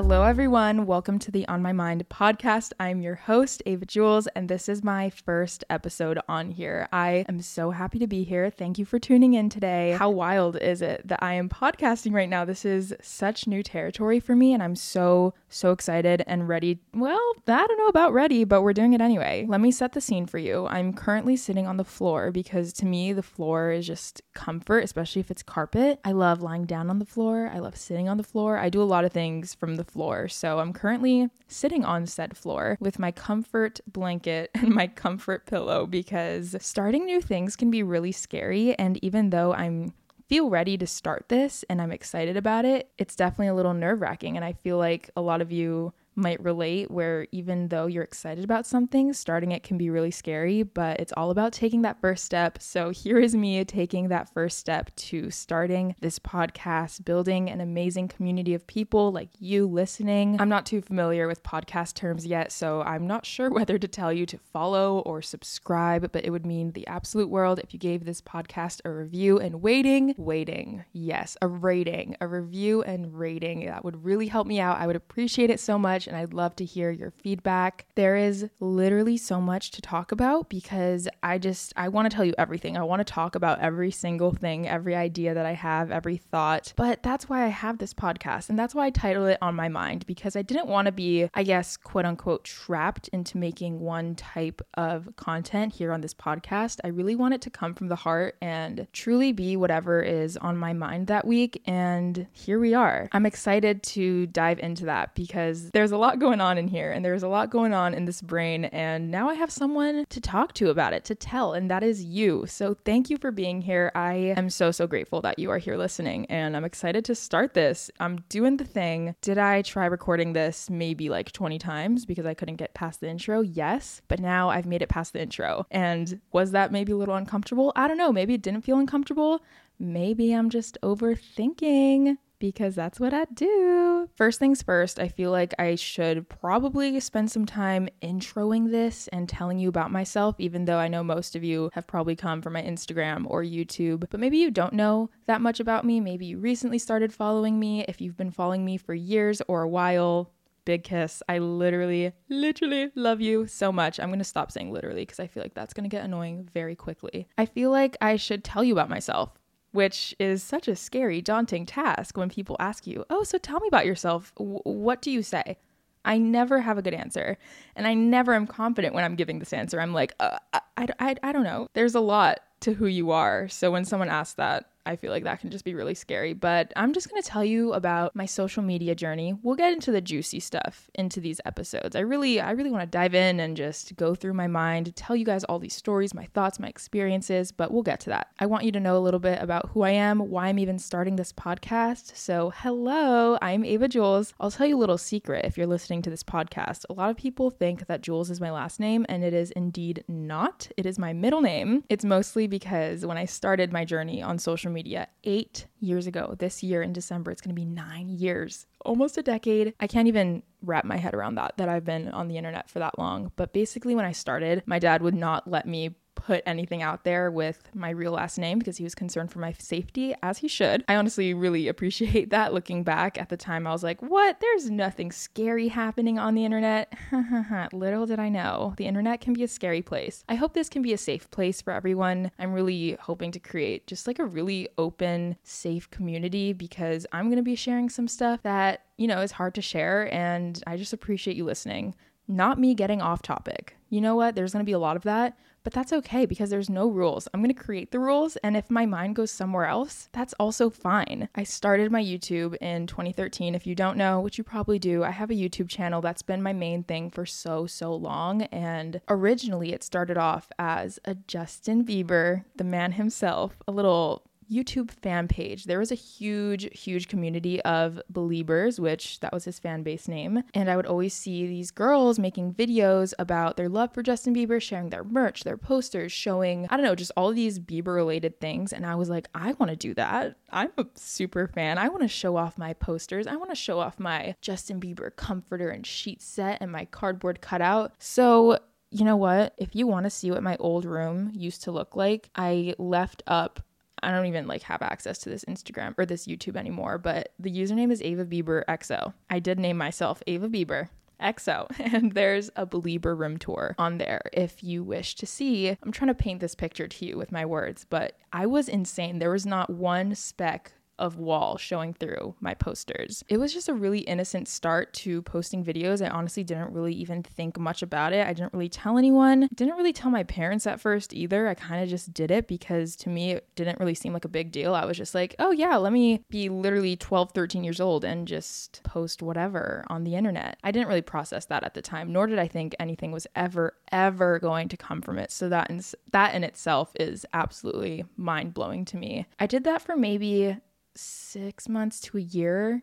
Hello, everyone. Welcome to the On My Mind podcast. I'm your host, Ava Jules, and this is my first episode on here. I am so happy to be here. Thank you for tuning in today. How wild is it that I am podcasting right now? This is such new territory for me, and I'm so, so excited and ready. Well, I don't know about ready, but we're doing it anyway. Let me set the scene for you. I'm currently sitting on the floor because to me, the floor is just comfort, especially if it's carpet. I love lying down on the floor, I love sitting on the floor. I do a lot of things from the floor. So I'm currently sitting on said floor with my comfort blanket and my comfort pillow because starting new things can be really scary. And even though I'm feel ready to start this and I'm excited about it, it's definitely a little nerve wracking. And I feel like a lot of you might relate where even though you're excited about something, starting it can be really scary, but it's all about taking that first step. So here is me taking that first step to starting this podcast, building an amazing community of people like you listening. I'm not too familiar with podcast terms yet, so I'm not sure whether to tell you to follow or subscribe, but it would mean the absolute world if you gave this podcast a review and waiting, waiting. Yes, a rating, a review and rating. That would really help me out. I would appreciate it so much and I'd love to hear your feedback. There is literally so much to talk about because I just I want to tell you everything. I want to talk about every single thing, every idea that I have, every thought. But that's why I have this podcast and that's why I title it on my mind because I didn't want to be, I guess, quote unquote trapped into making one type of content here on this podcast. I really want it to come from the heart and truly be whatever is on my mind that week and here we are. I'm excited to dive into that because there's a a lot going on in here and there's a lot going on in this brain. And now I have someone to talk to about it, to tell, and that is you. So thank you for being here. I am so, so grateful that you are here listening and I'm excited to start this. I'm doing the thing. Did I try recording this maybe like 20 times because I couldn't get past the intro? Yes. But now I've made it past the intro. And was that maybe a little uncomfortable? I don't know. Maybe it didn't feel uncomfortable. Maybe I'm just overthinking because that's what I do. First things first, I feel like I should probably spend some time introing this and telling you about myself, even though I know most of you have probably come from my Instagram or YouTube. But maybe you don't know that much about me. Maybe you recently started following me. If you've been following me for years or a while, big kiss. I literally, literally love you so much. I'm to stop saying literally because I feel like that's to get annoying very quickly. I feel like I should tell you about myself which is such a scary, daunting task when people ask you, Oh, so tell me about yourself. W- what do you say? I never have a good answer. And I never am confident when I'm giving this answer. I'm like, uh, I, I, I don't know. There's a lot to who you are. So when someone asks that, I feel like that can just be really scary. But I'm just going to tell you about my social media journey. We'll get into the juicy stuff into these episodes. I really, I really want to dive in and just go through my mind, tell you guys all these stories, my thoughts, my experiences, but we'll get to that. I want you to know a little bit about who I am, why I'm even starting this podcast. So, hello, I'm Ava Jules. I'll tell you a little secret if you're listening to this podcast. A lot of people think that Jules is my last name, and it is indeed not. It is my middle name. It's mostly because when I started my journey on social media, media eight years ago. This year in December, it's going to be nine years, almost a decade. I can't even wrap my head around that, that I've been on the internet for that long. But basically, when I started, my dad would not let me put anything out there with my real last name because he was concerned for my safety, as he should. I honestly really appreciate that looking back. At the time, I was like, what? There's nothing scary happening on the internet. Little did I know, the internet can be a scary place. I hope this can be a safe place for everyone. I'm really hoping to create just like a really open, safe community because I'm going to be sharing some stuff that, you know, is hard to share. And I just appreciate you listening. Not me getting off topic. You know what? There's going to be a lot of that but that's okay because there's no rules. I'm going to create the rules, and if my mind goes somewhere else, that's also fine. I started my YouTube in 2013. If you don't know, which you probably do, I have a YouTube channel that's been my main thing for so, so long. And originally, it started off as a Justin Bieber, the man himself, a little YouTube fan page. There was a huge, huge community of Beliebers, which that was his fan base name. And I would always see these girls making videos about their love for Justin Bieber, sharing their merch, their posters, showing, I don't know, just all these Bieber related things. And I was like, I want to do that. I'm a super fan. I want to show off my posters. I want to show off my Justin Bieber comforter and sheet set and my cardboard cutout. So you know what? If you want to see what my old room used to look like, I left up I don't even like have access to this Instagram or this YouTube anymore, but the username is Ava Bieber XO. I did name myself Ava Bieber. XO, and there's a Belieber room tour on there if you wish to see. I'm trying to paint this picture to you with my words, but I was insane. There was not one speck of wall showing through my posters. It was just a really innocent start to posting videos. I honestly didn't really even think much about it. I didn't really tell anyone. Didn't really tell my parents at first either. I kind of just did it because to me it didn't really seem like a big deal. I was just like, "Oh yeah, let me be literally 12, 13 years old and just post whatever on the internet." I didn't really process that at the time, nor did I think anything was ever ever going to come from it. So that in, that in itself is absolutely mind-blowing to me. I did that for maybe six months to a year,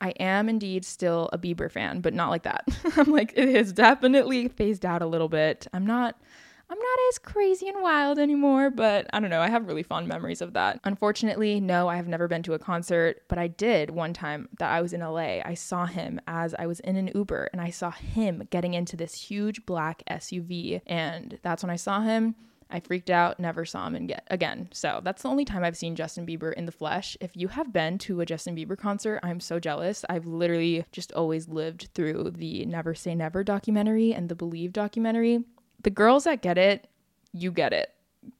I am indeed still a Bieber fan, but not like that. I'm like, it has definitely phased out a little bit. I'm not. I'm not as crazy and wild anymore, but I don't know. I have really fond memories of that. Unfortunately, no, I have never been to a concert, but I did one time that I was in LA. I saw him as I was in an Uber and I saw him getting into this huge black SUV. And that's when I saw him. I freaked out, never saw him again. So that's the only time I've seen Justin Bieber in the flesh. If you have been to a Justin Bieber concert, I'm so jealous. I've literally just always lived through the Never Say Never documentary and the Believe documentary. The girls that get it, you get it.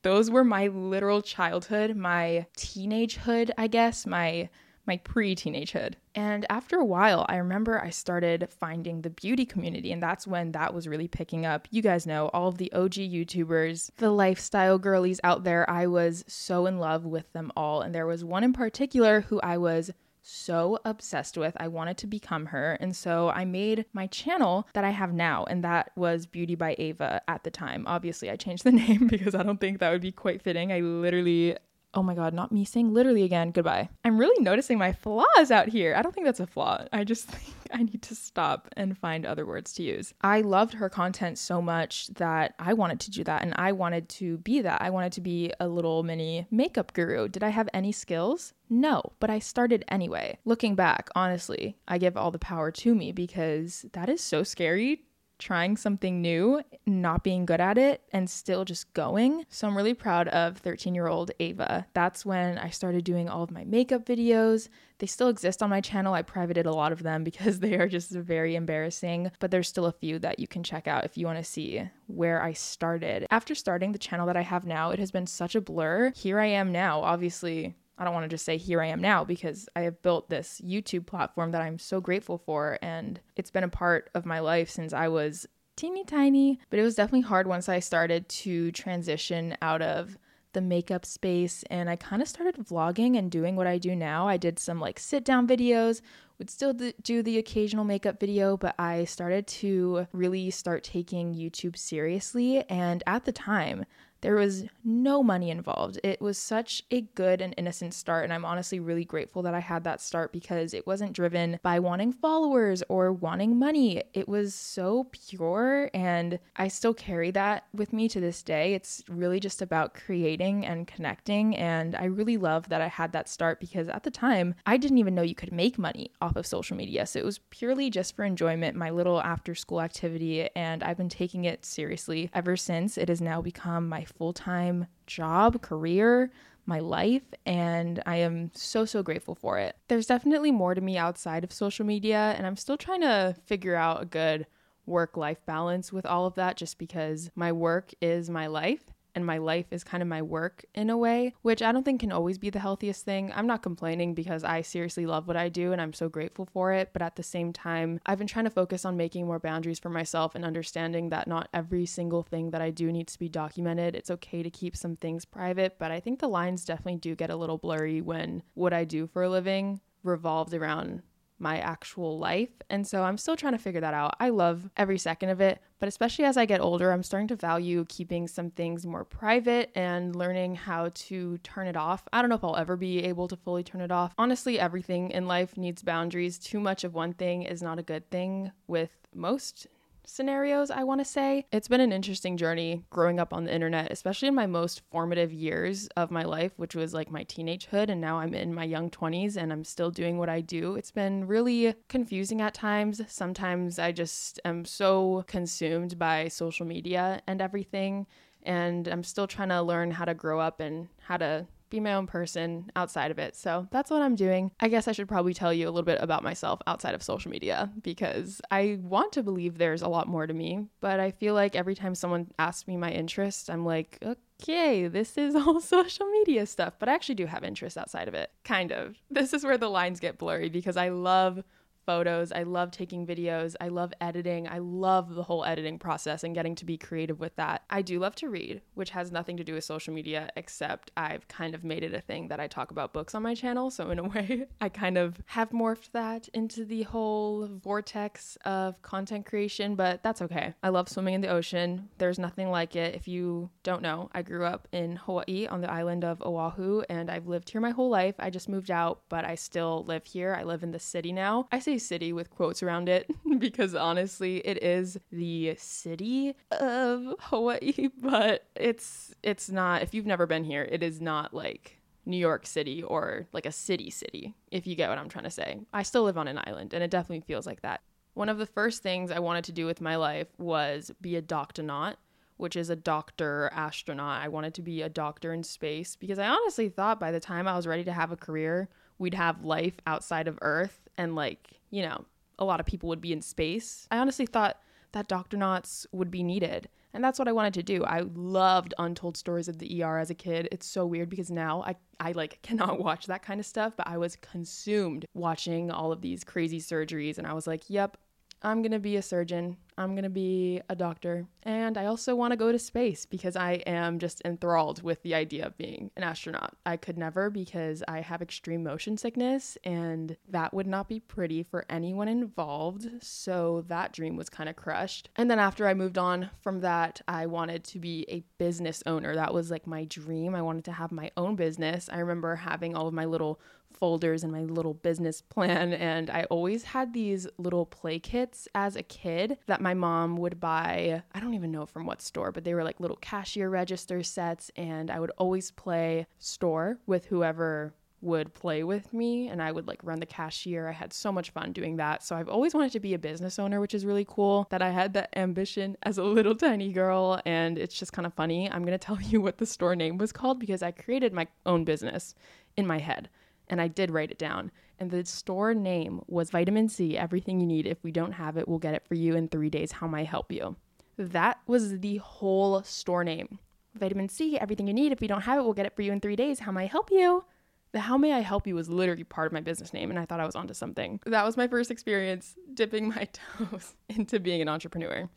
Those were my literal childhood, my teenagehood, I guess, my my pre teenagehood. And after a while, I remember I started finding the beauty community, and that's when that was really picking up. You guys know all of the OG YouTubers, the lifestyle girlies out there. I was so in love with them all. And there was one in particular who I was so obsessed with. I wanted to become her. And so I made my channel that I have now, and that was Beauty by Ava at the time. Obviously, I changed the name because I don't think that would be quite fitting. I literally oh my god, not me saying literally again, goodbye. I'm really noticing my flaws out here. I don't think that's a flaw. I just think I need to stop and find other words to use. I loved her content so much that I wanted to do that and I wanted to be that. I wanted to be a little mini makeup guru. Did I have any skills? No, but I started anyway. Looking back, honestly, I give all the power to me because that is so scary trying something new, not being good at it, and still just going. So I'm really proud of 13 year old Ava. That's when I started doing all of my makeup videos. They still exist on my channel. I privated a lot of them because they are just very embarrassing, but there's still a few that you can check out if you want to see where I started. After starting the channel that I have now, it has been such a blur. Here I am now, obviously I don't want to just say here I am now because I have built this YouTube platform that I'm so grateful for and it's been a part of my life since I was teeny tiny, but it was definitely hard once I started to transition out of the makeup space and I kind of started vlogging and doing what I do now. I did some like sit down videos, would still do the occasional makeup video, but I started to really start taking YouTube seriously and at the time there was no money involved. It was such a good and innocent start. And I'm honestly really grateful that I had that start because it wasn't driven by wanting followers or wanting money. It was so pure. And I still carry that with me to this day. It's really just about creating and connecting. And I really love that I had that start because at the time, I didn't even know you could make money off of social media. So it was purely just for enjoyment, my little after school activity. And I've been taking it seriously ever since. It has now become my full time job, career, my life, and I am so, so grateful for it. There's definitely more to me outside of social media, and I'm still trying to figure out a good work life balance with all of that just because my work is my life and my life is kind of my work in a way, which I don't think can always be the healthiest thing. I'm not complaining because I seriously love what I do and I'm so grateful for it. But at the same time, I've been trying to focus on making more boundaries for myself and understanding that not every single thing that I do needs to be documented. It's okay to keep some things private, but I think the lines definitely do get a little blurry when what I do for a living revolves around my actual life. And so I'm still trying to figure that out. I love every second of it, but especially as I get older, I'm starting to value keeping some things more private and learning how to turn it off. I don't know if I'll ever be able to fully turn it off. Honestly, everything in life needs boundaries. Too much of one thing is not a good thing with most scenarios, I want to say. It's been an interesting journey growing up on the internet, especially in my most formative years of my life, which was like my teenagehood. And now I'm in my young 20s and I'm still doing what I do. It's been really confusing at times. Sometimes I just am so consumed by social media and everything. And I'm still trying to learn how to grow up and how to be my own person outside of it. So that's what I'm doing. I guess I should probably tell you a little bit about myself outside of social media because I want to believe there's a lot more to me, but I feel like every time someone asks me my interest, I'm like, okay, this is all social media stuff, but I actually do have interests outside of it. Kind of. This is where the lines get blurry because I love photos. I love taking videos. I love editing. I love the whole editing process and getting to be creative with that. I do love to read, which has nothing to do with social media, except I've kind of made it a thing that I talk about books on my channel. So, in a way, I kind of have morphed that into the whole vortex of content creation, but that's okay. I love swimming in the ocean. There's nothing like it. If you don't know, I grew up in Hawaii on the island of Oahu, and I've lived here my whole life. I just moved out, but I still live here. I live in the city now. I say say city with quotes around it because honestly, it is the city of Hawaii, but it's it's not if you've never been here, it is not like New York City or like a city city, if you get what I'm trying to say. I still live on an island and it definitely feels like that. One of the first things I wanted to do with my life was be a doctonaut, which is a doctor astronaut. I wanted to be a doctor in space because I honestly thought by the time I was ready to have a career, we'd have life outside of Earth and like, you know, a lot of people would be in space. I honestly thought that doctonauts would be needed. And that's what I wanted to do. I loved Untold Stories of the ER as a kid. It's so weird because now I, I like cannot watch that kind of stuff, but I was consumed watching all of these crazy surgeries and I was like, yep, I'm going to be a surgeon. I'm going to be a doctor. And I also want to go to space because I am just enthralled with the idea of being an astronaut. I could never because I have extreme motion sickness and that would not be pretty for anyone involved. So that dream was kind of crushed. And then after I moved on from that, I wanted to be a business owner. That was like my dream. I wanted to have my own business. I remember having all of my little folders and my little business plan. And I always had these little play kits as a kid that my mom would buy. I don't even know from what store, but they were like little cashier register sets. And I would always play store with whoever would play with me and I would like run the cashier. I had so much fun doing that. So I've always wanted to be a business owner, which is really cool that I had that ambition as a little tiny girl. And it's just kind of funny. I'm going to tell you what the store name was called because I created my own business in my head and I did write it down. And the store name was Vitamin C, everything you need. If we don't have it, we'll get it for you in three days. How may I help you? That was the whole store name. Vitamin C, everything you need. If we don't have it, we'll get it for you in three days. How may I help you? The How May I Help You was literally part of my business name, and I thought I was onto something. That was my first experience dipping my toes into being an entrepreneur.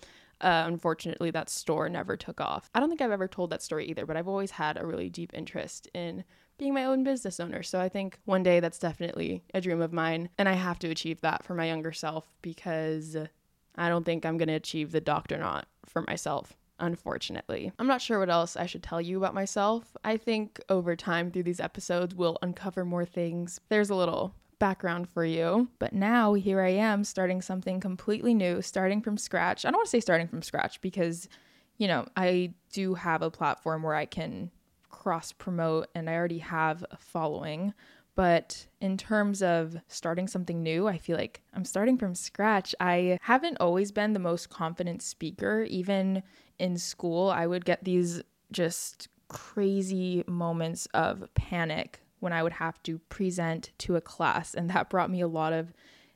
Uh, unfortunately, that store never took off. I don't think I've ever told that story either, but I've always had a really deep interest in being my own business owner. So I think one day that's definitely a dream of mine. And I have to achieve that for my younger self because I don't think I'm going to achieve the doctonaut for myself. Unfortunately, I'm not sure what else I should tell you about myself. I think over time through these episodes, we'll uncover more things. There's a little background for you. But now here I am starting something completely new, starting from scratch. I don't want to say starting from scratch because, you know, I do have a platform where I can cross promote and I already have a following. But in terms of starting something new, I feel like I'm starting from scratch. I haven't always been the most confident speaker. Even in school, I would get these just crazy moments of panic when I would have to present to a class. And that brought me a lot of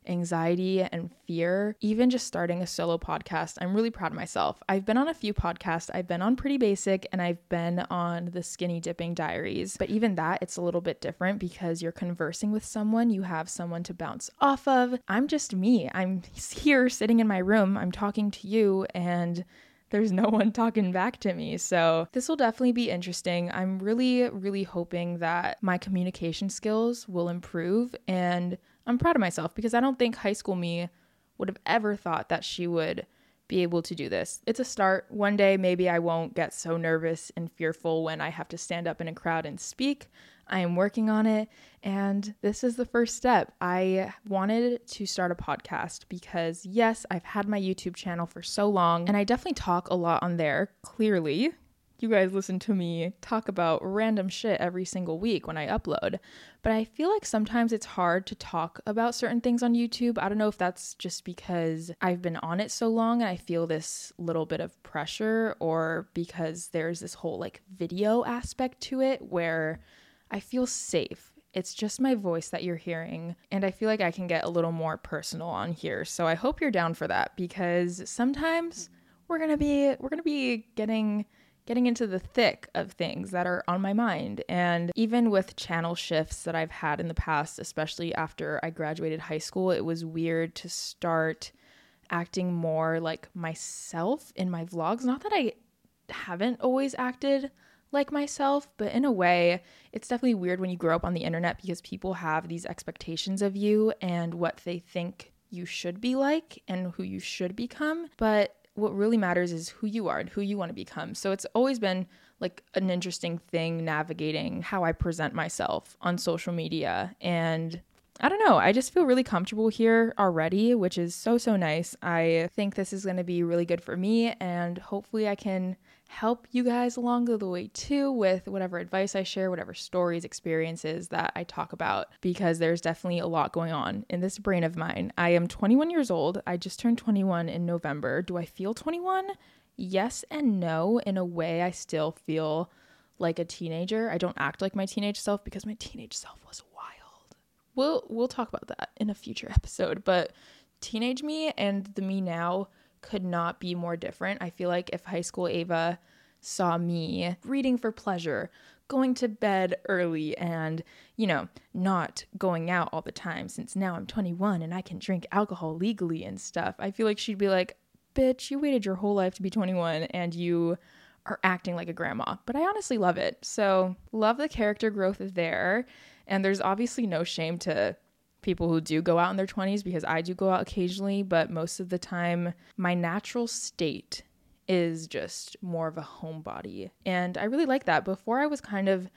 anxiety and fear, even just starting a solo podcast, I'm really proud of myself. I've been on a few podcasts. I've been on Pretty Basic and I've been on the Skinny Dipping Diaries. But even that, it's a little bit different because you're conversing with someone, you have someone to bounce off of. I'm just me. I'm here sitting in my room, I'm talking to you, and there's no one talking back to me. So, this will definitely be interesting. I'm really, really hoping that my communication skills will improve. And I'm proud of myself because I don't think high school me would have ever thought that she would be able to do this. It's a start. One day, maybe I won't get so nervous and fearful when I have to stand up in a crowd and speak. I am working on it, and this is the first step. I wanted to start a podcast because, yes, I've had my YouTube channel for so long, and I definitely talk a lot on there, clearly. You guys listen to me talk about random shit every single week when I upload. But I feel like sometimes it's hard to talk about certain things on YouTube. I don't know if that's just because I've been on it so long and I feel this little bit of pressure, or because there's this whole like video aspect to it where I feel safe. It's just my voice that you're hearing, and I feel like I can get a little more personal on here. So I hope you're down for that because sometimes we're to be we're to be getting getting into the thick of things that are on my mind. And even with channel shifts that I've had in the past, especially after I graduated high school, it was weird to start acting more like myself in my vlogs. Not that I haven't always acted like myself, but in a way, it's definitely weird when you grow up on the internet because people have these expectations of you and what they think you should be like and who you should become. But what really matters is who you are and who you want to become. So it's always been like an interesting thing navigating how I present myself on social media. And I don't know, I just feel really comfortable here already, which is so, so nice. I think this is going to be really good for me, and hopefully, I can help you guys along the way too with whatever advice I share, whatever stories, experiences that I talk about, because there's definitely a lot going on in this brain of mine. I am 21 years old. I just turned 21 in November. Do I feel 21? Yes and no. In a way, I still feel like a teenager. I don't act like my teenage self because my teenage self was wild. We'll we'll talk about that in a future episode, but teenage me and the me now could not be more different. I feel like if high school Ava saw me reading for pleasure, going to bed early, and, you know, not going out all the time since now I'm 21 and I can drink alcohol legally and stuff, I feel like she'd be like, bitch, you waited your whole life to be 21 and you are acting like a grandma. But I honestly love it. So, love the character growth there. And there's obviously no shame to people who do go out in their 20s because I do go out occasionally, but most of the time, my natural state is just more of a homebody. And I really like that. Before I was kind of,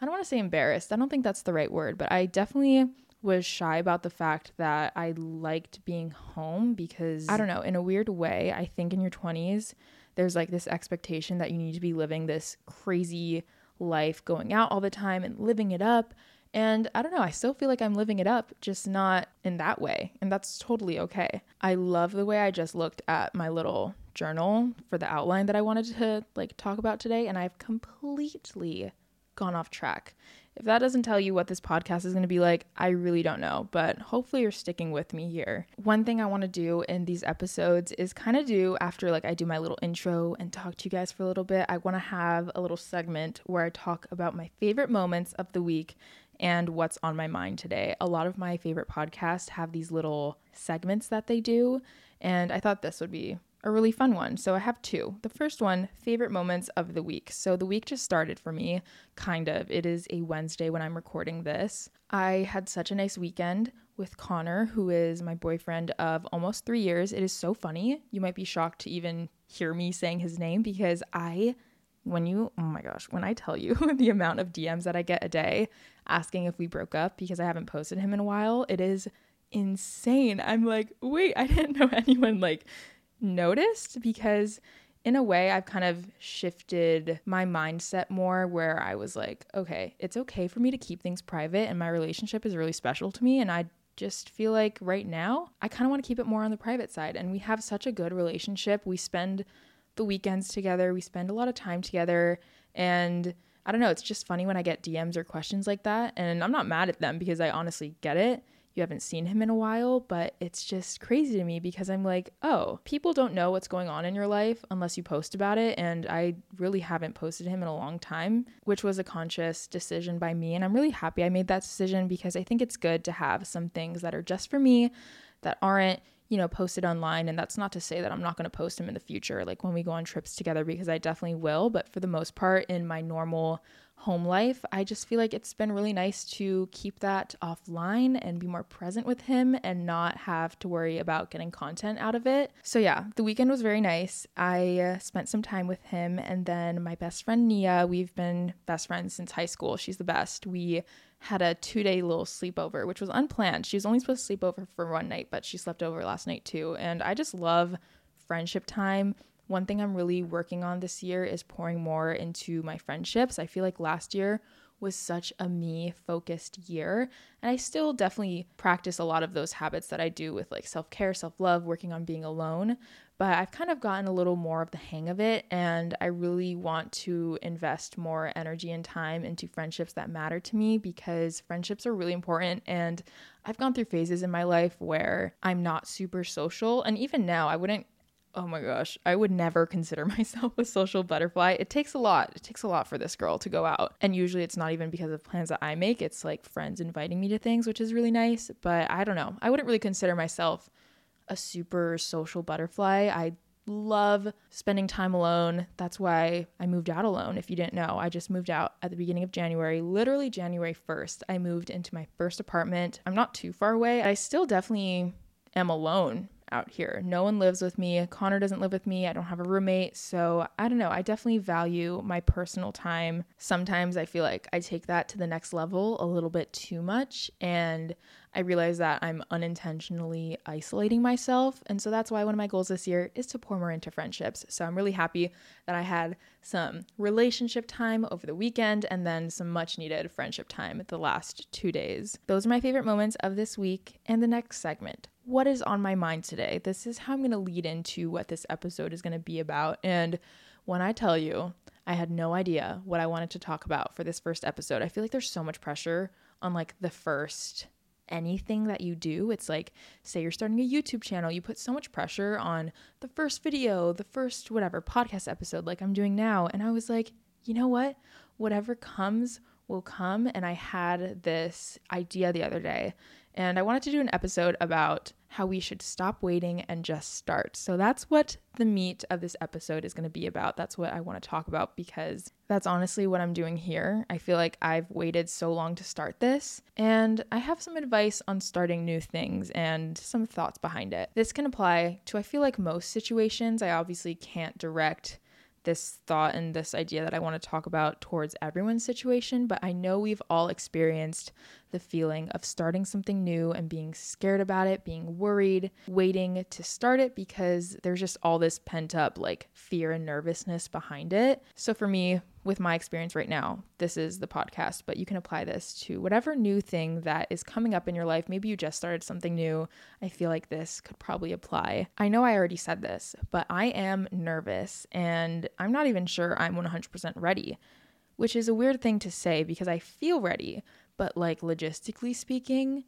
I don't want to say embarrassed, I don't think that's the right word, but I definitely was shy about the fact that I liked being home because I don't know, in a weird way, I think in your 20s, there's like this expectation that you need to be living this crazy life, going out all the time and living it up and I don't know, I still feel like I'm living it up, just not in that way. And that's totally okay. I love the way I just looked at my little journal for the outline that I wanted to like talk about today and I've completely gone off track. If that doesn't tell you what this podcast is going to be like, I really don't know, but hopefully you're sticking with me here. One thing I want to do in these episodes is kind of do after like I do my little intro and talk to you guys for a little bit, I want to have a little segment where I talk about my favorite moments of the week and what's on my mind today. A lot of my favorite podcasts have these little segments that they do, and I thought this would be a really fun one. So I have two. The first one, favorite moments of the week. So the week just started for me, kind of. It is a Wednesday when I'm recording this. I had such a nice weekend with Connor, who is my boyfriend of almost three years. It is so funny. You might be shocked to even hear me saying his name because I when you, oh my gosh, when I tell you the amount of DMs that I get a day asking if we broke up because I haven't posted him in a while, it is insane. I'm like, wait, I didn't know anyone like noticed because in a way I've kind of shifted my mindset more where I was like, okay, it's okay for me to keep things private and my relationship is really special to me and I just feel like right now I kind of want to keep it more on the private side and we have such a good relationship. We spend the weekends together. We spend a lot of time together. And I don't know, it's just funny when I get DMs or questions like that. And I'm not mad at them because I honestly get it. You haven't seen him in a while, but it's just crazy to me because I'm like, oh, people don't know what's going on in your life unless you post about it. And I really haven't posted him in a long time, which was a conscious decision by me. And I'm really happy I made that decision because I think it's good to have some things that are just for me that aren't you know, posted online. And that's not to say that I'm not going to post them in the future, like when we go on trips together, because I definitely will. But for the most part, in my normal home life, I just feel like it's been really nice to keep that offline and be more present with him and not have to worry about getting content out of it. So, yeah, the weekend was very nice. I uh, spent some time with him. And then my best friend, Nia, we've been best friends since high school. She's the best. We had a two day little sleepover, which was unplanned. She was only supposed to sleep over for one night, but she slept over last night too. And I just love friendship time. One thing I'm really working on this year is pouring more into my friendships. I feel like last year was such a me focused year. And I still definitely practice a lot of those habits that I do with like self care, self love, working on being alone. But I've kind of gotten a little more of the hang of it. And I really want to invest more energy and time into friendships that matter to me because friendships are really important. And I've gone through phases in my life where I'm not super social. And even now, I wouldn't oh my gosh, I would never consider myself a social butterfly. It takes a lot. It takes a lot for this girl to go out. And usually it's not even because of plans that I make, it's like friends inviting me to things, which is really nice. But I don't know. I wouldn't really consider myself a super social butterfly. I love spending time alone. That's why I moved out alone. If you didn't know, I just moved out at the beginning of January, literally January 1st. I moved into my first apartment. I'm not too far away. I still definitely am alone out here. No one lives with me. Connor doesn't live with me. I don't have a roommate. So I don't know. I definitely value my personal time. Sometimes I feel like I take that to the next level a little bit too much. And I realize that I'm unintentionally isolating myself. And so that's why one of my goals this year is to pour more into friendships. So I'm really happy that I had some relationship time over the weekend and then some much needed friendship time the last two days. Those are my favorite moments of this week and the next segment what is on my mind today. This is how I'm going to lead into what this episode is going to be about. And when I tell you, I had no idea what I wanted to talk about for this first episode. I feel like there's so much pressure on like the first anything that you do. It's like, say you're starting a YouTube channel, you put so much pressure on the first video, the first whatever podcast episode, like I'm doing now. And I was like, you know what? Whatever comes will come. And I had this idea the other day and I wanted to do an episode about how we should stop waiting and just start. So that's what the meat of this episode is going to be about. That's what I want to talk about because that's honestly what I'm doing here. I feel like I've waited so long to start this, and I have some advice on starting new things and some thoughts behind it. This can apply to, I feel like, most situations. I obviously can't direct this thought and this idea that I want to talk about towards everyone's situation, but I know we've all experienced the feeling of starting something new and being scared about it, being worried, waiting to start it because there's just all this pent up like fear and nervousness behind it. So for me, with my experience right now, this is the podcast, but you can apply this to whatever new thing that is coming up in your life. Maybe you just started something new. I feel like this could probably apply. I know I already said this, but I am nervous and I'm not even sure I'm 100% ready, which is a weird thing to say because I feel ready, but like logistically speaking,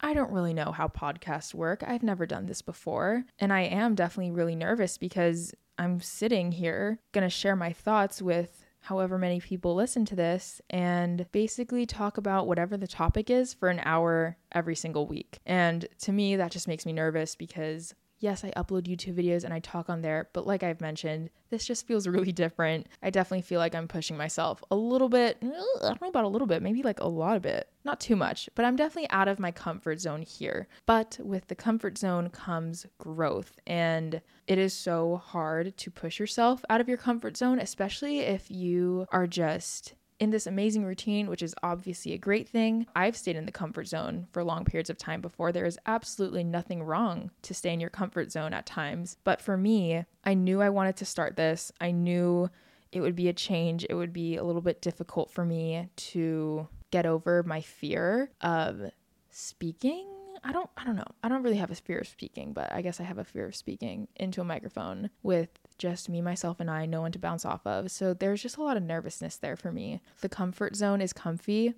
I don't really know how podcasts work. I've never done this before. And I am definitely really nervous because I'm sitting here going to share my thoughts with however many people listen to this and basically talk about whatever the topic is for an hour every single week. And to me, that just makes me nervous because yes, I upload YouTube videos and I talk on there, but like I've mentioned, this just feels really different. I definitely feel like I'm pushing myself a little bit. I don't know about a little bit, maybe like a lot of bit. Not too much, but I'm definitely out of my comfort zone here. But with the comfort zone comes growth, and it is so hard to push yourself out of your comfort zone, especially if you are just in this amazing routine, which is obviously a great thing. I've stayed in the comfort zone for long periods of time before. There is absolutely nothing wrong to stay in your comfort zone at times. But for me, I knew I wanted to start this. I knew it would be a change. It would be a little bit difficult for me to get over my fear of speaking I don't I don't know. I don't really have a fear of speaking, but I guess I have a fear of speaking into a microphone with just me, myself, and I, no one to bounce off of. So there's just a lot of nervousness there for me. The comfort zone is comfy,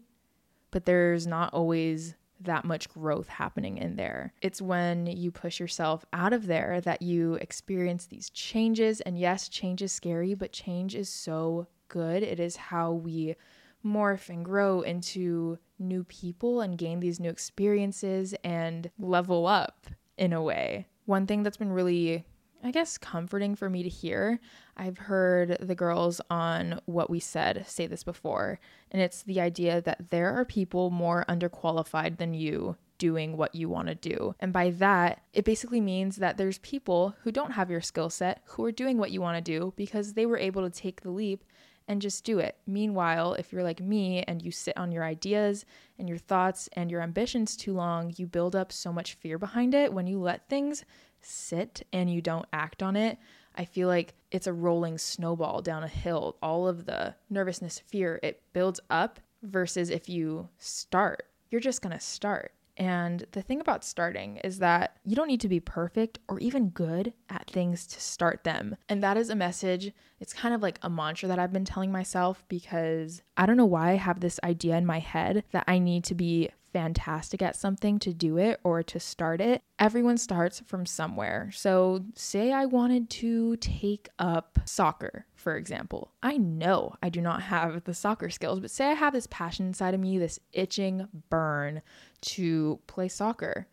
but there's not always that much growth happening in there. It's when you push yourself out of there that you experience these changes. And yes, change is scary, but change is so good. It is how we morph and grow into new people and gain these new experiences and level up in a way. One thing that's been really I guess, comforting for me to hear. I've heard the girls on What We Said say this before, and it's the idea that there are people more underqualified than you doing what you want to do. And by that, it basically means that there's people who don't have your skill set who are doing what you want to do because they were able to take the leap and just do it. Meanwhile, if you're like me and you sit on your ideas and your thoughts and your ambitions too long, you build up so much fear behind it when you let things sit and you don't act on it, I feel like it's a rolling snowball down a hill. All of the nervousness, fear, it builds up versus if you start, you're just going to start. And the thing about starting is that you don't need to be perfect or even good at things to start them. And that is a message. It's kind of like a mantra that I've been telling myself because I don't know why I have this idea in my head that I need to be fantastic at something to do it or to start it, everyone starts from somewhere. So, say I wanted to take up soccer, for example. I know I do not have the soccer skills, but say I have this passion inside of me, this itching burn to play soccer.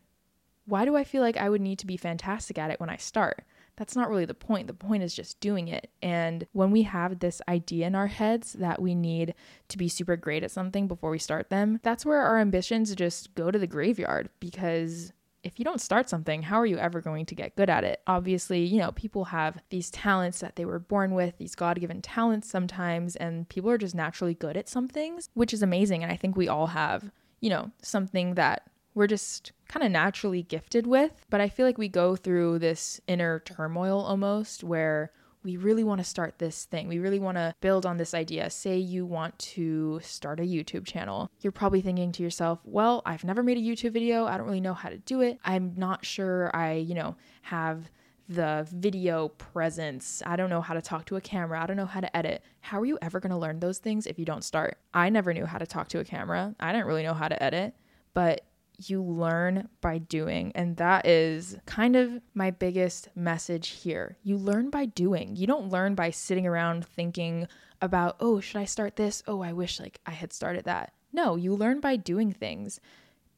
Why do I feel like I would need to be fantastic at it when I start? That's not really the point. The point is just doing it. And when we have this idea in our heads that we need to be super great at something before we start them, that's where our ambitions just go to the graveyard because if you don't start something, how are you ever going to get good at it? Obviously, you know, people have these talents that they were born with, these God given talents sometimes, and people are just naturally good at some things, which is amazing. And I think we all have, you know, something that we're just kind of naturally gifted with. But I feel like we go through this inner turmoil almost where we really want to start this thing. We really want to build on this idea. Say you want to start a YouTube channel. You're probably thinking to yourself, well, I've never made a YouTube video. I don't really know how to do it. I'm not sure I, you know, have the video presence. I don't know how to talk to a camera. I don't know how to edit. How are you ever going to learn those things if you don't start? I never knew how to talk to a camera. I didn't really know how to edit, but you learn by doing. And that is kind of my biggest message here. You learn by doing. You don't learn by sitting around thinking about, oh, should I start this? Oh, I wish like I had started that. No, you learn by doing things.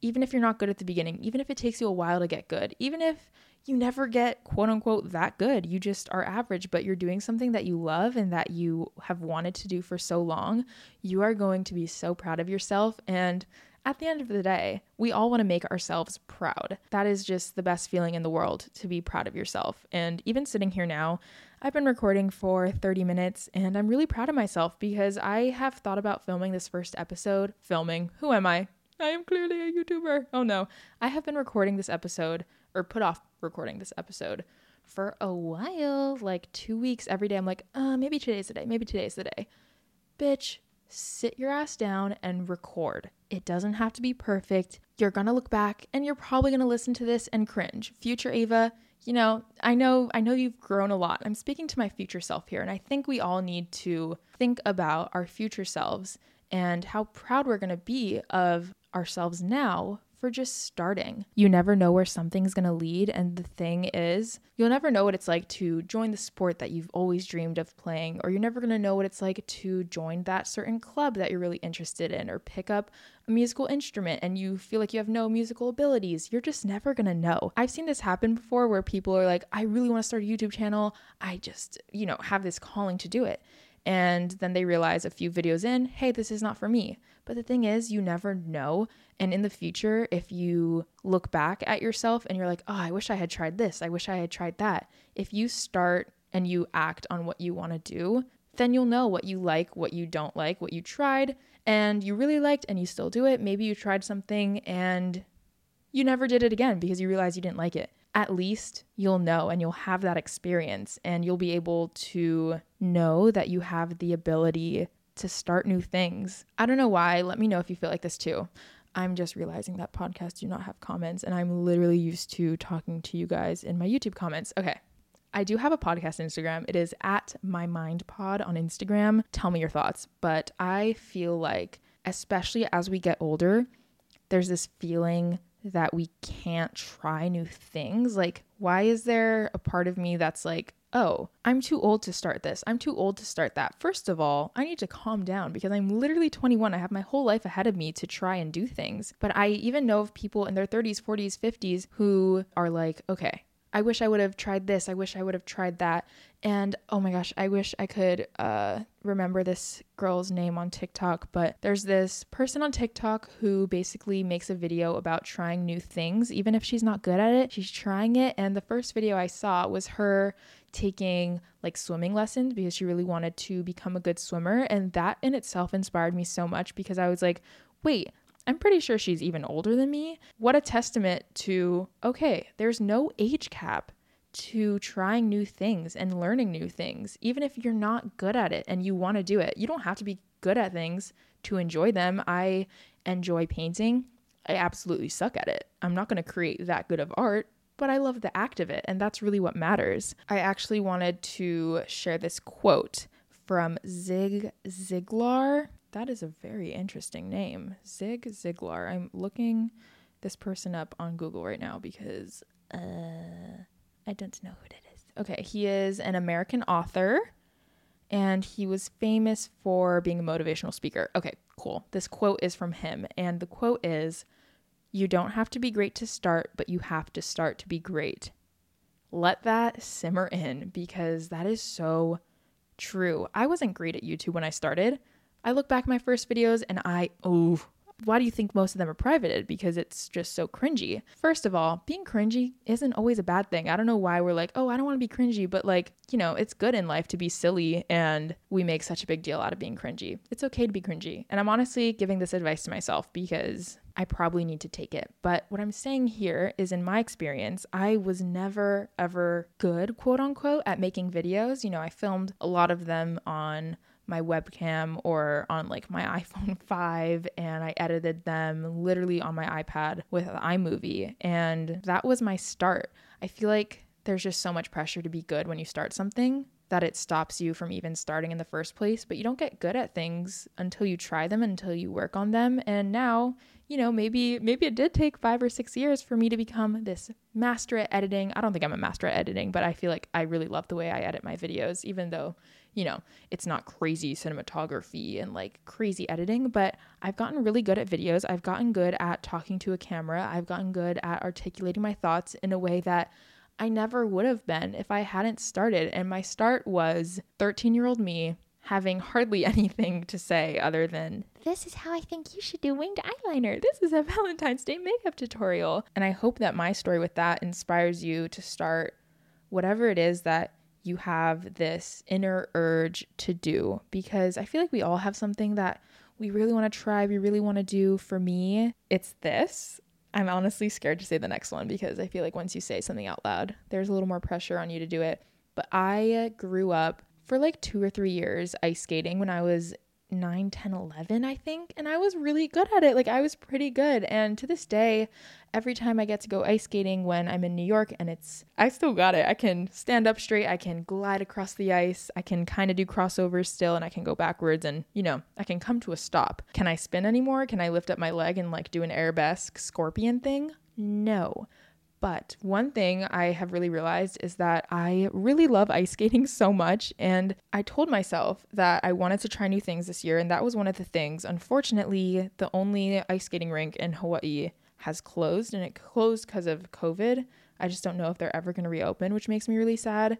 Even if you're not good at the beginning, even if it takes you a while to get good, even if you never get quote unquote that good. You just are average, but you're doing something that you love and that you have wanted to do for so long. You are going to be so proud of yourself. And at the end of the day, we all want to make ourselves proud. That is just the best feeling in the world to be proud of yourself. And even sitting here now, I've been recording for 30 minutes and I'm really proud of myself because I have thought about filming this first episode. Filming, who am I? I am clearly a YouTuber. Oh no. I have been recording this episode or put off recording this episode for a while, like two weeks every day. I'm like, uh, maybe today's the day. Maybe today's the day. Bitch, sit your ass down and record. It doesn't have to be perfect. You're going to look back and you're probably going to listen to this and cringe. Future Ava, you know, I know I know you've grown a lot. I'm speaking to my future self here and I think we all need to think about our future selves and how proud we're going to be of ourselves now for just starting. You never know where something's to lead. And the thing is, you'll never know what it's like to join the sport that you've always dreamed of playing, or you're never to know what it's like to join that certain club that you're really interested in, or pick up a musical instrument and you feel like you have no musical abilities. You're just never to know. I've seen this happen before where people are like, I really want to start a YouTube channel. I just, you know, have this calling to do it. And then they realize a few videos in, hey, this is not for me. But the thing is, you never know. And in the future, if you look back at yourself and you're like, oh, I wish I had tried this, I wish I had tried that, if you start and you act on what you want to do, then you'll know what you like, what you don't like, what you tried and you really liked and you still do it. Maybe you tried something and you never did it again because you realized you didn't like it. At least you'll know and you'll have that experience and you'll be able to know that you have the ability to start new things. I don't know why. Let me know if you feel like this too. I'm just realizing that podcasts do not have comments, and I'm literally used to talking to you guys in my YouTube comments. Okay. I do have a podcast Instagram. It is at my mind pod on Instagram. Tell me your thoughts. But I feel like, especially as we get older, there's this feeling that we can't try new things. Like, why is there a part of me that's like, oh, I'm too old to start this. I'm too old to start that. First of all, I need to calm down because I'm literally 21. I have my whole life ahead of me to try and do things. But I even know of people in their 30s, 40s, 50s who are like, okay, I wish I would have tried this. I wish I would have tried that. And oh my gosh, I wish I could uh, remember this girl's name on TikTok. But there's this person on TikTok who basically makes a video about trying new things. Even if she's not good at it, she's trying it. And the first video I saw was her taking like swimming lessons because she really wanted to become a good swimmer. And that in itself inspired me so much because I was like, wait, I'm pretty sure she's even older than me. What a testament to, okay, there's no age cap to trying new things and learning new things, even if you're not good at it and you want to do it. You don't have to be good at things to enjoy them. I enjoy painting. I absolutely suck at it. I'm not going to create that good of art, but I love the act of it, and that's really what matters. I actually wanted to share this quote from Zig Ziglar. That is a very interesting name. Zig Ziglar. I'm looking this person up on Google right now because uh, I don't know who it is. Okay, he is an American author and he was famous for being a motivational speaker. Okay, cool. This quote is from him, and the quote is You don't have to be great to start, but you have to start to be great. Let that simmer in because that is so true. I wasn't great at YouTube when I started. I look back at my first videos and I, oh, why do you think most of them are privated? Because it's just so cringy. First of all, being cringy isn't always a bad thing. I don't know why we're like, oh, I don't want to be cringy, but like, you know, it's good in life to be silly and we make such a big deal out of being cringy. It's okay to be cringy. And I'm honestly giving this advice to myself because I probably need to take it. But what I'm saying here is, in my experience, I was never ever good, quote unquote, at making videos. You know, I filmed a lot of them on my webcam or on like my iPhone 5 and I edited them literally on my iPad with iMovie and that was my start. I feel like there's just so much pressure to be good when you start something that it stops you from even starting in the first place, but you don't get good at things until you try them until you work on them and now you know, maybe maybe it did take 5 or 6 years for me to become this master at editing. I don't think I'm a master at editing, but I feel like I really love the way I edit my videos even though you know, it's not crazy cinematography and like crazy editing, but I've gotten really good at videos. I've gotten good at talking to a camera. I've gotten good at articulating my thoughts in a way that I never would have been if I hadn't started. And my start was 13 year old me having hardly anything to say other than, This is how I think you should do winged eyeliner. This is a Valentine's Day makeup tutorial. And I hope that my story with that inspires you to start whatever it is that you have this inner urge to do because I feel like we all have something that we really want to try, we really want to do. For me, it's this. I'm honestly scared to say the next one because I feel like once you say something out loud, there's a little more pressure on you to do it. But I grew up for like two or three years ice skating when I was 9, 10, 11, I think. And I was really good at it. Like, I was pretty good. And to this day, every time I get to go ice skating when I'm in New York and it's, I still got it. I can stand up straight. I can glide across the ice. I can kind of do crossovers still and I can go backwards and, you know, I can come to a stop. Can I spin anymore? Can I lift up my leg and like do an arabesque scorpion thing? No. But one thing I have really realized is that I really love ice skating so much. And I told myself that I wanted to try new things this year. And that was one of the things. Unfortunately, the only ice skating rink in Hawaii has closed and it closed because of COVID. I just don't know if they're ever going to reopen, which makes me really sad.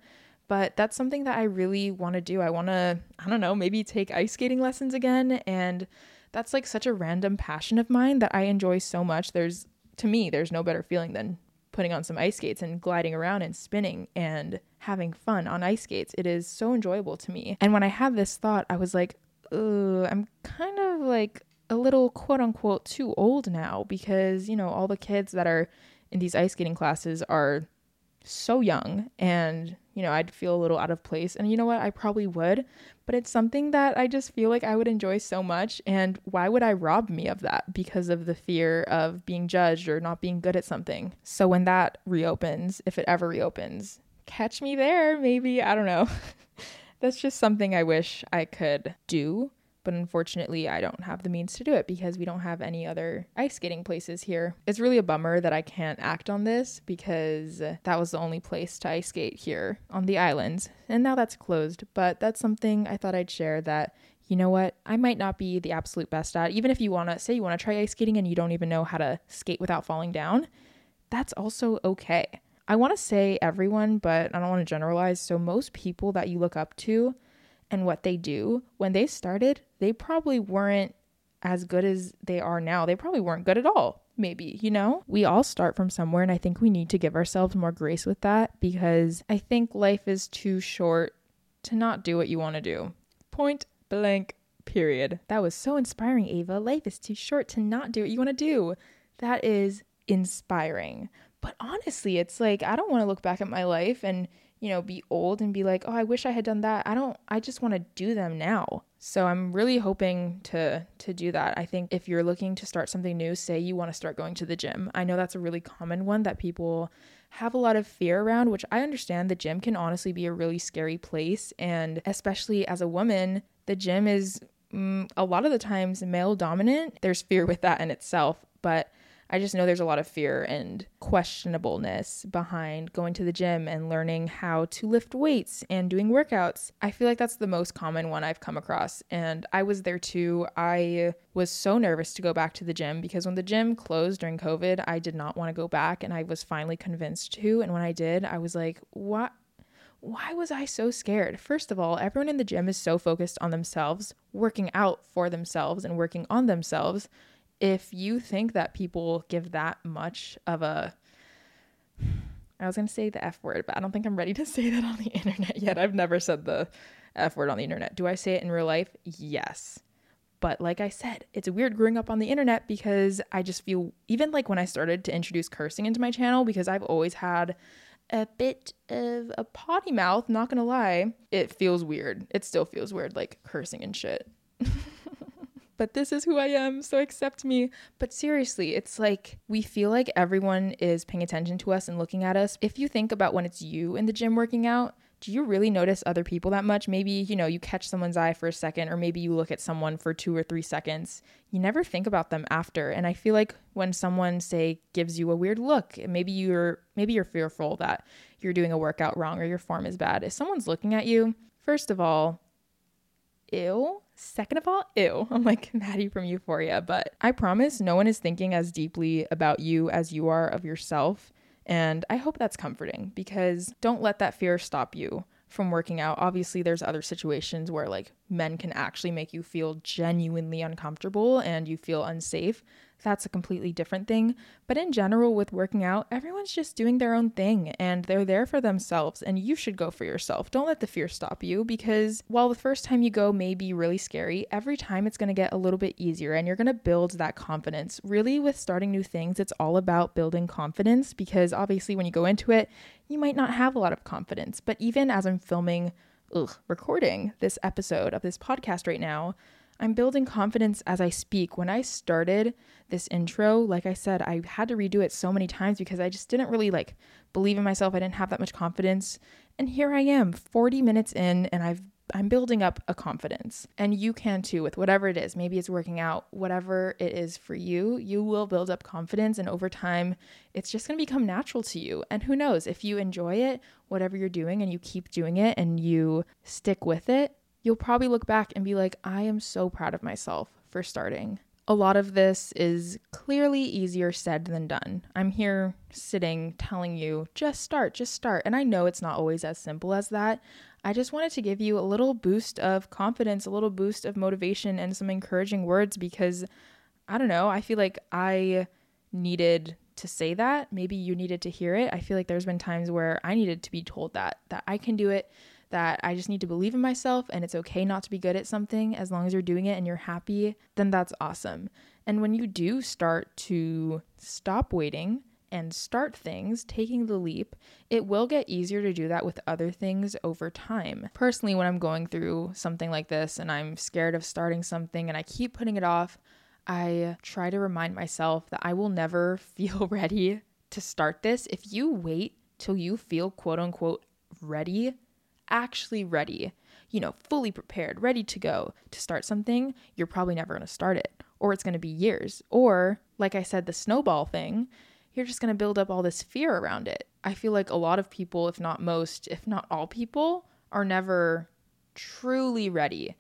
But that's something that I really want to do. I want to, I don't know, maybe take ice skating lessons again. And that's like such a random passion of mine that I enjoy so much. There's, to me, there's no better feeling than putting on some ice skates and gliding around and spinning and having fun on ice skates. It is so enjoyable to me. And when I had this thought, I was like, I'm kind of like a little quote unquote too old now because, you know, all the kids that are in these ice skating classes are so young and you know i'd feel a little out of place. And you know what? I probably would but it's something that i just feel like i would enjoy so much. And why would i rob me of that because of the fear of being judged or not being good at something? So when that reopens if it ever reopens catch me there maybe. I don't know. That's just something i wish i could do but unfortunately I don't have the means to do it because we don't have any other ice skating places here. It's really a bummer that I can't act on this because that was the only place to ice skate here on the islands, and now that's closed. But that's something I thought I'd share that you know what, I might not be the absolute best at. Even if you want to say you want to try ice skating and you don't even know how to skate without falling down, that's also okay. I want to say everyone, but I don't want to generalize. So, most people that you look up to and what they do, when they started, they probably weren't as good as they are now. They probably weren't good at all, maybe, you know? We all start from somewhere, and I think we need to give ourselves more grace with that because I think life is too short to not do what you want to do. Point blank, period. That was so inspiring, Ava. Life is too short to not do what you want to do. That is inspiring. But honestly, it's like I don't want to look back at my life and you know, be old and be like, oh, I wish I had done that. I don't, I just want to do them now. So I'm really hoping to to do that. I think if you're looking to start something new, say you want to start going to the gym. I know that's a really common one that people have a lot of fear around, which I understand the gym can honestly be a really scary place and especially as a woman, the gym is mm, a lot of the times male dominant. There's fear with that in itself, but I just know there's a lot of fear and questionableness behind going to the gym and learning how to lift weights and doing workouts. I feel like that's the most common one I've come across. And I was there too. I was so nervous to go back to the gym because when the gym closed during COVID, I did not want to go back. And I was finally convinced to. And when I did, I was like, what? why was I so scared? First of all, everyone in the gym is so focused on themselves, working out for themselves and working on themselves if you think that people give that much of a I was going to say the F word, but I don't think I'm ready to say that on the internet yet. I've never said the F word on the internet. Do I say it in real life? Yes. But like I said, it's weird growing up on the internet because I just feel, even like when I started to introduce cursing into my channel, because I've always had a bit of a potty mouth, not gonna lie, it feels weird. It still feels weird, like cursing and shit. but this is who I am, so accept me. But seriously, it's like we feel like everyone is paying attention to us and looking at us. If you think about when it's you in the gym working out, do you really notice other people that much? Maybe, you know, you catch someone's eye for a second, or maybe you look at someone for two or three seconds. You never think about them after. And I feel like when someone, say, gives you a weird look, maybe you're maybe you're fearful that you're doing a workout wrong or your form is bad. If someone's looking at you, first of all, ew. Second of all, ew. I'm like Maddie from Euphoria, but I promise no one is thinking as deeply about you as you are of yourself. And I hope that's comforting because don't let that fear stop you from working out. Obviously, there's other situations where like men can actually make you feel genuinely uncomfortable and you feel unsafe that's a completely different thing. But in general, with working out, everyone's just doing their own thing and they're there for themselves, and you should go for yourself. Don't let the fear stop you because while the first time you go may be really scary, every time it's gonna get a little bit easier and you're gonna build that confidence. Really, with starting new things, it's all about building confidence because obviously, when you go into it, you might not have a lot of confidence. But even as I'm filming, ugh, recording this episode of this podcast right now, I'm building confidence as I speak. When I started this intro, like I said, I had to redo it so many times because I just didn't really like believe in myself. I didn't have that much confidence. And here I am, 40 minutes in and I've I'm building up a confidence. And you can too with whatever it is. Maybe it's working out, whatever it is for you, you will build up confidence and over time it's just going to become natural to you. And who knows, if you enjoy it, whatever you're doing and you keep doing it and you stick with it, you'll probably look back and be like, I am so proud of myself for starting. A lot of this is clearly easier said than done. I'm here sitting telling you, just start, just start. And I know it's not always as simple as that. I just wanted to give you a little boost of confidence, a little boost of motivation, and some encouraging words because I don't know, I feel like I needed to say that. Maybe you needed to hear it. I feel like there's been times where I needed to be told that, that I can do it, that I just need to believe in myself and it's okay not to be good at something as long as you're doing it and you're happy, then that's awesome. And when you do start to stop waiting and start things, taking the leap, it will get easier to do that with other things over time. Personally, when I'm going through something like this and I'm scared of starting something and I keep putting it off, I try to remind myself that I will never feel ready to start this. If you wait till you feel quote unquote ready actually ready, you know, fully prepared, ready to go to start something, you're probably never going to start it, or it's going to be years. Or, like I said, the snowball thing, you're just going to build up all this fear around it. I feel like a lot of people, if not most, if not all people, are never truly ready.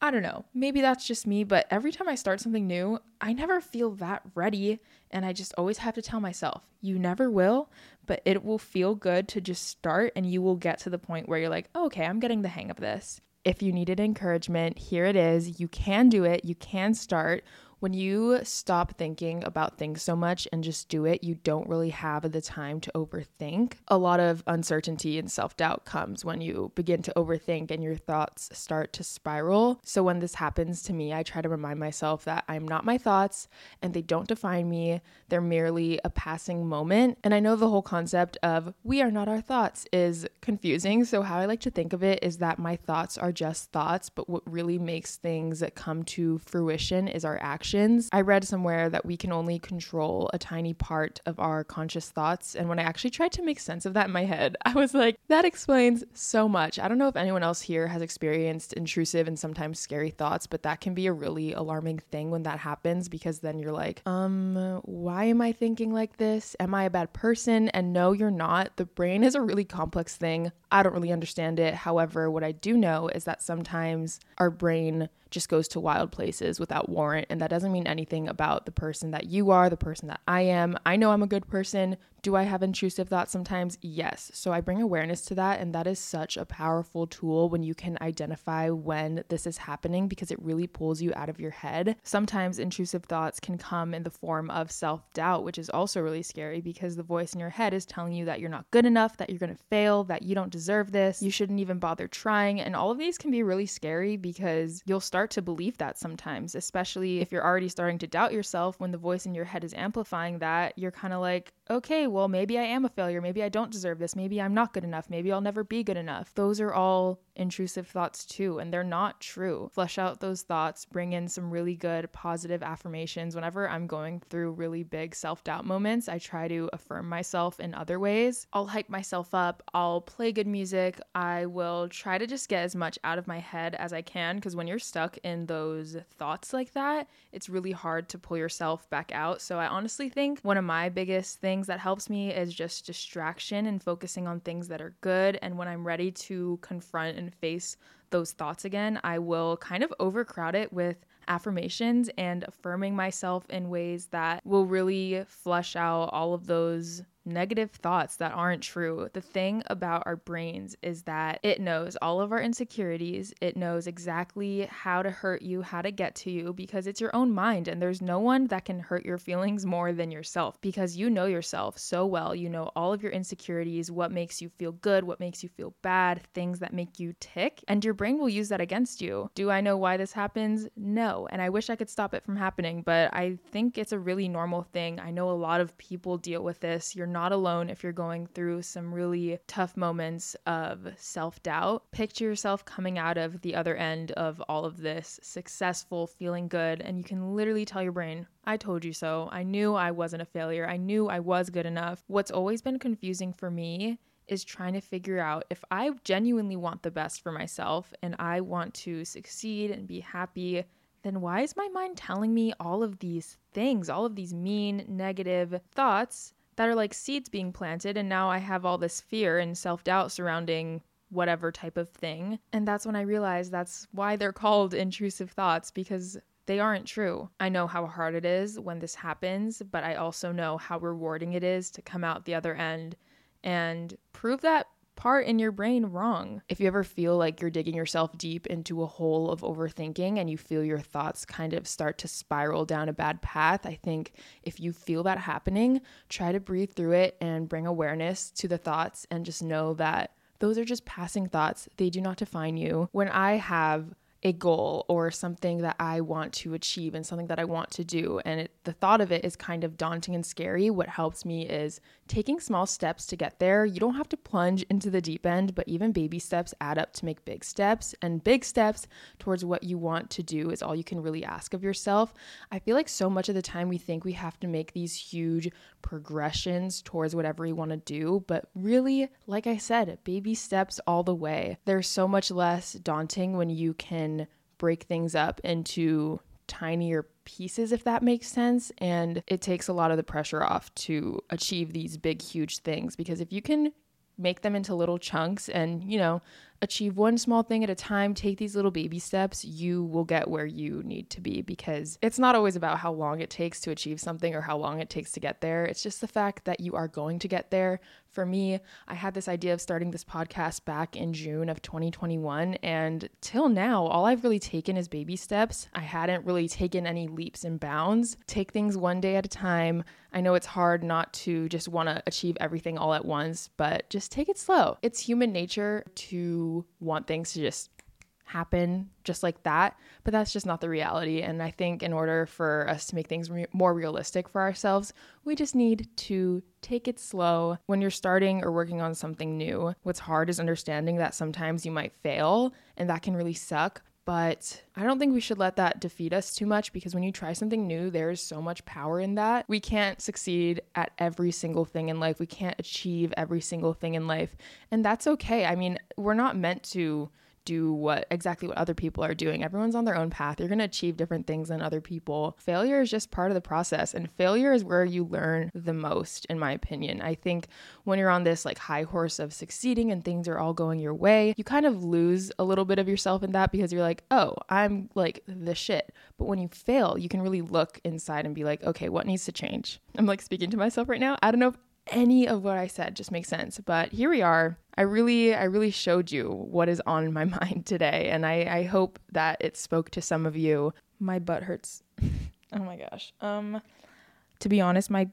I don't know, maybe that's just me, but every time I start something new, I never feel that ready. And I just always have to tell myself, you never will, but it will feel good to just start and you will get to the point where you're like, oh, okay, I'm getting the hang of this. If you needed encouragement, here it is. You can do it. You can start. When you stop thinking about things so much and just do it, you don't really have the time to overthink. A lot of uncertainty and self doubt comes when you begin to overthink and your thoughts start to spiral. So, when this happens to me, I try to remind myself that I'm not my thoughts and they don't define me. They're merely a passing moment. And I know the whole concept of we are not our thoughts is confusing. So, how I like to think of it is that my thoughts are just thoughts, but what really makes things come to fruition is our actions actions. I read somewhere that we can only control a tiny part of our conscious thoughts. And when I actually tried to make sense of that in my head, I was like, that explains so much. I don't know if anyone else here has experienced intrusive and sometimes scary thoughts, but that can be a really alarming thing when that happens because then you're like, um, why am I thinking like this? Am I a bad person? And no, you're not. The brain is a really complex thing. I don't really understand it. However, what I do know is that sometimes our brain just goes to wild places without warrant. And that doesn't mean anything about the person that you are, the person that I am. I know I'm a good person. Do I have intrusive thoughts sometimes? Yes. So I bring awareness to that. And that is such a powerful tool when you can identify when this is happening because it really pulls you out of your head. Sometimes intrusive thoughts can come in the form of self doubt, which is also really scary because the voice in your head is telling you that you're not good enough, that you're going to fail, that you don't deserve this, you shouldn't even bother trying. And all of these can be really scary because you'll start to believe that sometimes, especially if you're already starting to doubt yourself when the voice in your head is amplifying that. You're kind of like, okay, maybe I am a failure. Maybe I don't deserve this. Maybe I'm not good enough. Maybe I'll never be good enough. Those are all intrusive thoughts too, and they're not true. Flesh out those thoughts, bring in some really good positive affirmations. Whenever I'm going through really big self doubt moments, I try to affirm myself in other ways. I'll hype myself up, I'll play good music, I will try to just get as much out of my head as I can because when you're stuck in those thoughts like that, it's really hard to pull yourself back out. So I honestly think one of my biggest things that helps me is just distraction and focusing on things that are good. And when I'm ready to confront and face those thoughts again, I will kind of overcrowd it with affirmations and affirming myself in ways that will really flush out all of those negative thoughts that aren't true. The thing about our brains is that it knows all of our insecurities. It knows exactly how to hurt you, how to get to you, because it's your own mind. And there's no one that can hurt your feelings more than yourself because you know yourself so well. You know all of your insecurities, what makes you feel good, what makes you feel bad, things that make you tick. And your brain will use that against you. Do I know why this happens? No. And I wish I could stop it from happening, but I think it's a really normal thing. I know a lot of people deal with this. You're not alone if you're going through some really tough moments of self doubt. Picture yourself coming out of the other end of all of this, successful, feeling good, and you can literally tell your brain, I told you so. I knew I wasn't a failure. I knew I was good enough. What's always been confusing for me is trying to figure out if I genuinely want the best for myself and I want to succeed and be happy, then why is my mind telling me all of these things, all of these mean, negative thoughts that are like seeds being planted. And now I have all this fear and self doubt surrounding whatever type of thing. And that's when I realized that's why they're called intrusive thoughts because they aren't true. I know how hard it is when this happens, but I also know how rewarding it is to come out the other end and prove that part in your brain wrong. If you ever feel like you're digging yourself deep into a hole of overthinking and you feel your thoughts kind of start to spiral down a bad path, I think if you feel that happening, try to breathe through it and bring awareness to the thoughts and just know that those are just passing thoughts. They do not define you. When I have a goal or something that I want to achieve and something that I want to do. And it, the thought of it is kind of daunting and scary. What helps me is taking small steps to get there. You don't have to plunge into the deep end, but even baby steps add up to make big steps. And big steps towards what you want to do is all you can really ask of yourself. I feel like so much of the time we think we have to make these huge progressions towards whatever we want to do. But really, like I said, baby steps all the way. There's so much less daunting when you can break things up into tinier pieces, if that makes sense. And it takes a lot of the pressure off to achieve these big, huge things because if you can make them into little chunks and, you know, achieve one small thing at a time, take these little baby steps, you will get where you need to be because it's not always about how long it takes to achieve something or how long it takes to get there. It's just the fact that you are going to get there. For me, I had this idea of starting this podcast back in June of 2021, and till now, all I've really taken is baby steps. I hadn't really taken any leaps and bounds. Take things one day at a time. I know it's hard not to just want to achieve everything all at once, but just take it slow. It's human nature to want things to just happen just like that, but that's just not the reality. And I think in order for us to make things re- more realistic for ourselves, we just need to take it slow. When you're starting or working on something new, what's hard is understanding that sometimes you might fail and that can really suck. But I don't think we should let that defeat us too much because when you try something new, there's so much power in that. We can't succeed at every single thing in life. We can't achieve every single thing in life. And that's okay. I mean, we're not meant to do what exactly what other people are doing. Everyone's on their own path. You're going to achieve different things than other people. Failure is just part of the process, and failure is where you learn the most, in my opinion. I think when you're on this like high horse of succeeding and things are all going your way, you kind of lose a little bit of yourself in that because you're like, oh, I'm like the shit. But when you fail, you can really look inside and be like, okay, what needs to change? I'm like speaking to myself right now. I don't know if any of what I said just makes sense. But here we are. I really, I really showed you what is on my mind today. And I, I hope that it spoke to some of you. My butt hurts. oh my gosh. Um, to be honest, my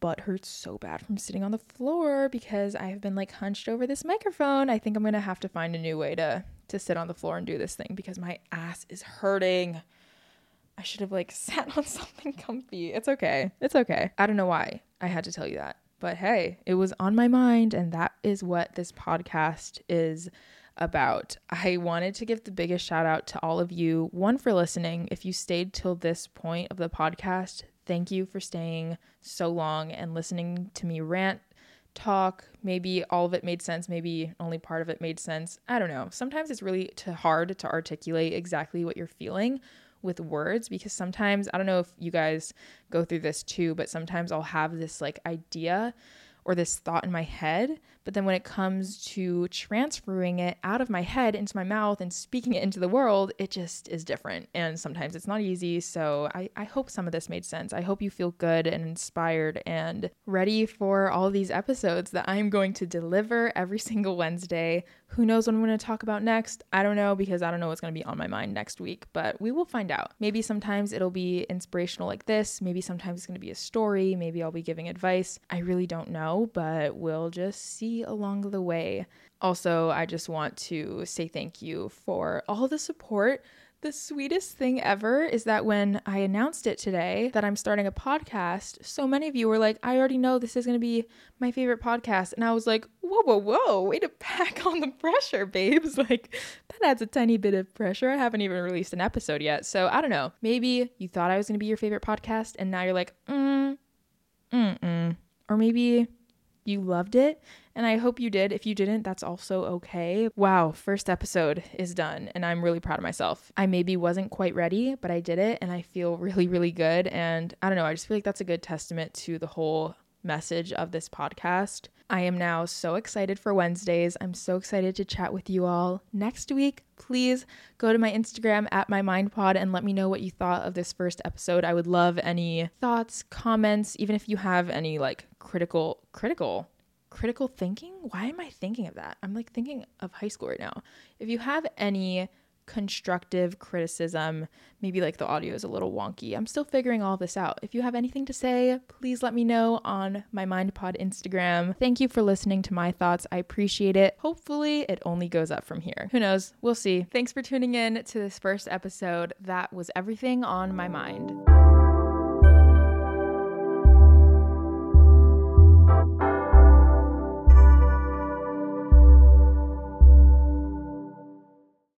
butt hurts so bad from sitting on the floor because I have been like hunched over this microphone. I think I'm gonna have to find a new way to to sit on the floor and do this thing because my ass is hurting. I should have like sat on something comfy. It's okay. It's okay. I don't know why I had to tell you that. But hey, it was on my mind, and that is what this podcast is about. I wanted to give the biggest shout out to all of you. One, for listening. If you stayed till this point of the podcast, thank you for staying so long and listening to me rant, talk. Maybe all of it made sense, maybe only part of it made sense. I don't know. Sometimes it's really hard to articulate exactly what you're feeling with words because sometimes I don't know if you guys go through this too, but sometimes I'll have this like idea or this thought in my head. But then when it comes to transferring it out of my head into my mouth and speaking it into the world, it just is different. And sometimes it's not easy. So I, I hope some of this made sense. I hope you feel good and inspired and ready for all these episodes that I'm going to deliver every single Wednesday. Who knows what I'm going to talk about next? I don't know because I don't know what's going to be on my mind next week, but we will find out. Maybe sometimes it'll be inspirational like this. Maybe sometimes it's going to be a story. Maybe I'll be giving advice. I really don't know, but we'll just along the way. Also, I just want to say thank you for all the support the sweetest thing ever is that when I announced it today that I'm starting a podcast, so many of you were like, I already know this is going to be my favorite podcast. And I was like, whoa, whoa, whoa, way to pack on the pressure, babes. Like, that adds a tiny bit of pressure. I haven't even released an episode yet. So I don't know. Maybe you thought I was going to be your favorite podcast and now you're like, mm, mm, mm. Or maybe you loved it and I hope you did. If you didn't, that's also okay. Wow, first episode is done, and I'm really proud of myself. I maybe wasn't quite ready, but I did it, and I feel really, really good. And I don't know, I just feel like that's a good testament to the whole message of this podcast. I am now so excited for Wednesdays. I'm so excited to chat with you all next week. Please go to my Instagram at my mind pod and let me know what you thought of this first episode. I would love any thoughts, comments, even if you have any like critical critical critical thinking. Why am I thinking of that? I'm like thinking of high school right now. If you have any constructive criticism. Maybe like the audio is a little wonky. I'm still figuring all this out. If you have anything to say, please let me know on my MindPod Instagram. Thank you for listening to my thoughts. I appreciate it. Hopefully, it only goes up from here. Who knows? We'll see. Thanks for tuning in to this first episode. That was everything on my mind.